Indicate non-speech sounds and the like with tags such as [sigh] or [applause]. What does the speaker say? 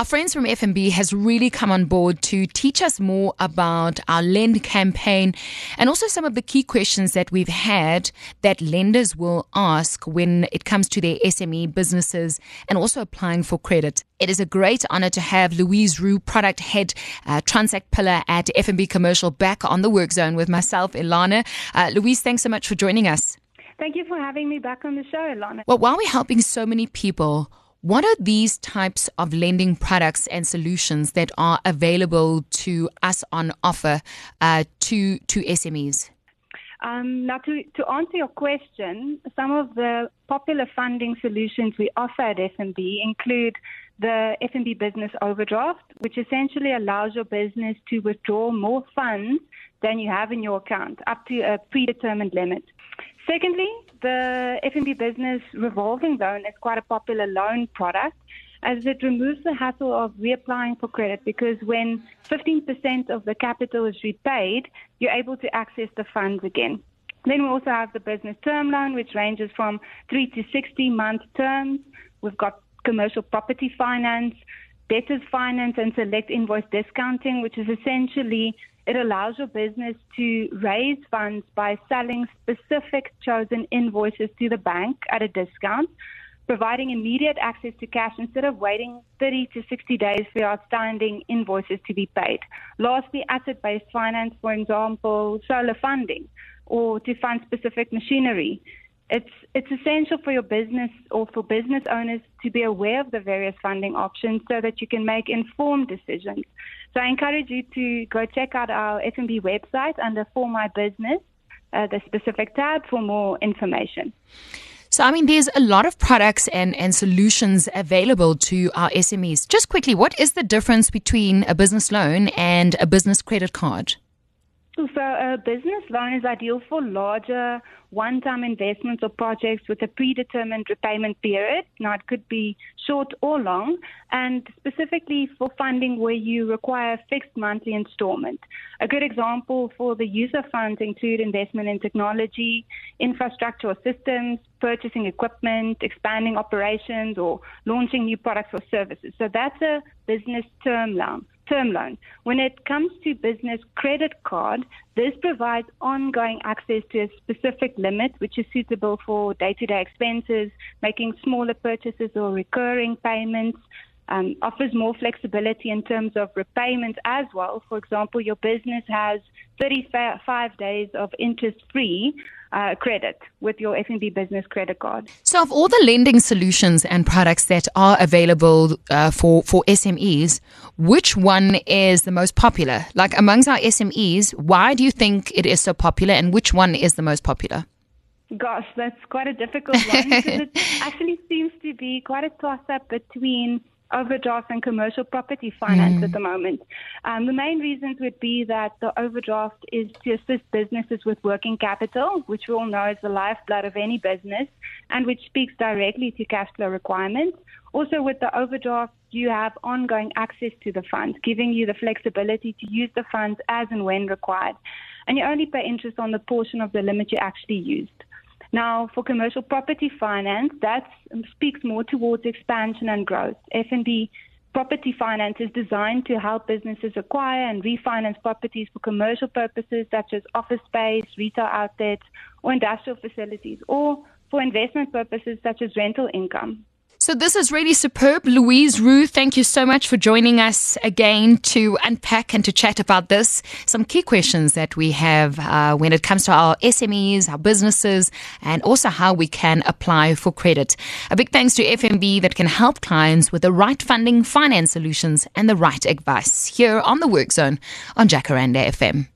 Our friends from FNB has really come on board to teach us more about our lend campaign and also some of the key questions that we've had that lenders will ask when it comes to their SME businesses and also applying for credit. It is a great honor to have Louise Roux, product head, uh, Transact pillar at FNB Commercial back on the work zone with myself, Elana. Uh, Louise, thanks so much for joining us. Thank you for having me back on the show, Elana. Well, while we're helping so many people, what are these types of lending products and solutions that are available to us on offer uh, to to SMEs? Um, now, to, to answer your question, some of the popular funding solutions we offer at FNB include the FNB Business Overdraft, which essentially allows your business to withdraw more funds than you have in your account, up to a predetermined limit. Secondly, the FNB Business Revolving Loan is quite a popular loan product as it removes the hassle of reapplying for credit because when 15% of the capital is repaid, you're able to access the funds again. Then we also have the business term loan, which ranges from three to 60 month terms. We've got commercial property finance, debtors finance, and select invoice discounting, which is essentially it allows your business to raise funds by selling specific chosen invoices to the bank at a discount, providing immediate access to cash instead of waiting 30 to 60 days for outstanding invoices to be paid. Lastly, asset based finance, for example, solar funding or to fund specific machinery. It's, it's essential for your business or for business owners to be aware of the various funding options so that you can make informed decisions. So I encourage you to go check out our FNB website under For My Business, uh, the specific tab for more information. So, I mean, there's a lot of products and, and solutions available to our SMEs. Just quickly, what is the difference between a business loan and a business credit card? So a business loan is ideal for larger one-time investments or projects with a predetermined repayment period. Now it could be short or long, and specifically for funding where you require a fixed monthly installment. A good example for the user funds include investment in technology, infrastructure or systems, purchasing equipment, expanding operations, or launching new products or services. So that's a business term loan term loan. When it comes to business credit card, this provides ongoing access to a specific limit, which is suitable for day-to-day expenses, making smaller purchases or recurring payments. Um, offers more flexibility in terms of repayments as well. For example, your business has 35 days of interest free uh, credit with your FNB business credit card. So, of all the lending solutions and products that are available uh, for for SMEs, which one is the most popular? Like amongst our SMEs, why do you think it is so popular, and which one is the most popular? Gosh, that's quite a difficult one because it [laughs] actually seems to be quite a toss up between overdraft and commercial property finance mm. at the moment. Um, the main reasons would be that the overdraft is to assist businesses with working capital, which we all know is the lifeblood of any business, and which speaks directly to cash flow requirements. Also, with the overdraft, you have ongoing access to the funds, giving you the flexibility to use the funds as and when required. And you only pay interest on the portion of the limit you actually used. Now, for commercial property finance, that speaks more towards expansion and growth. FNB property finance is designed to help businesses acquire and refinance properties for commercial purposes such as office space, retail outlets, or industrial facilities, or for investment purposes such as rental income. So this is really superb. Louise Roux, thank you so much for joining us again to unpack and to chat about this. Some key questions that we have uh, when it comes to our SMEs, our businesses, and also how we can apply for credit. A big thanks to FNB that can help clients with the right funding, finance solutions, and the right advice here on the Work Zone on Jacaranda FM.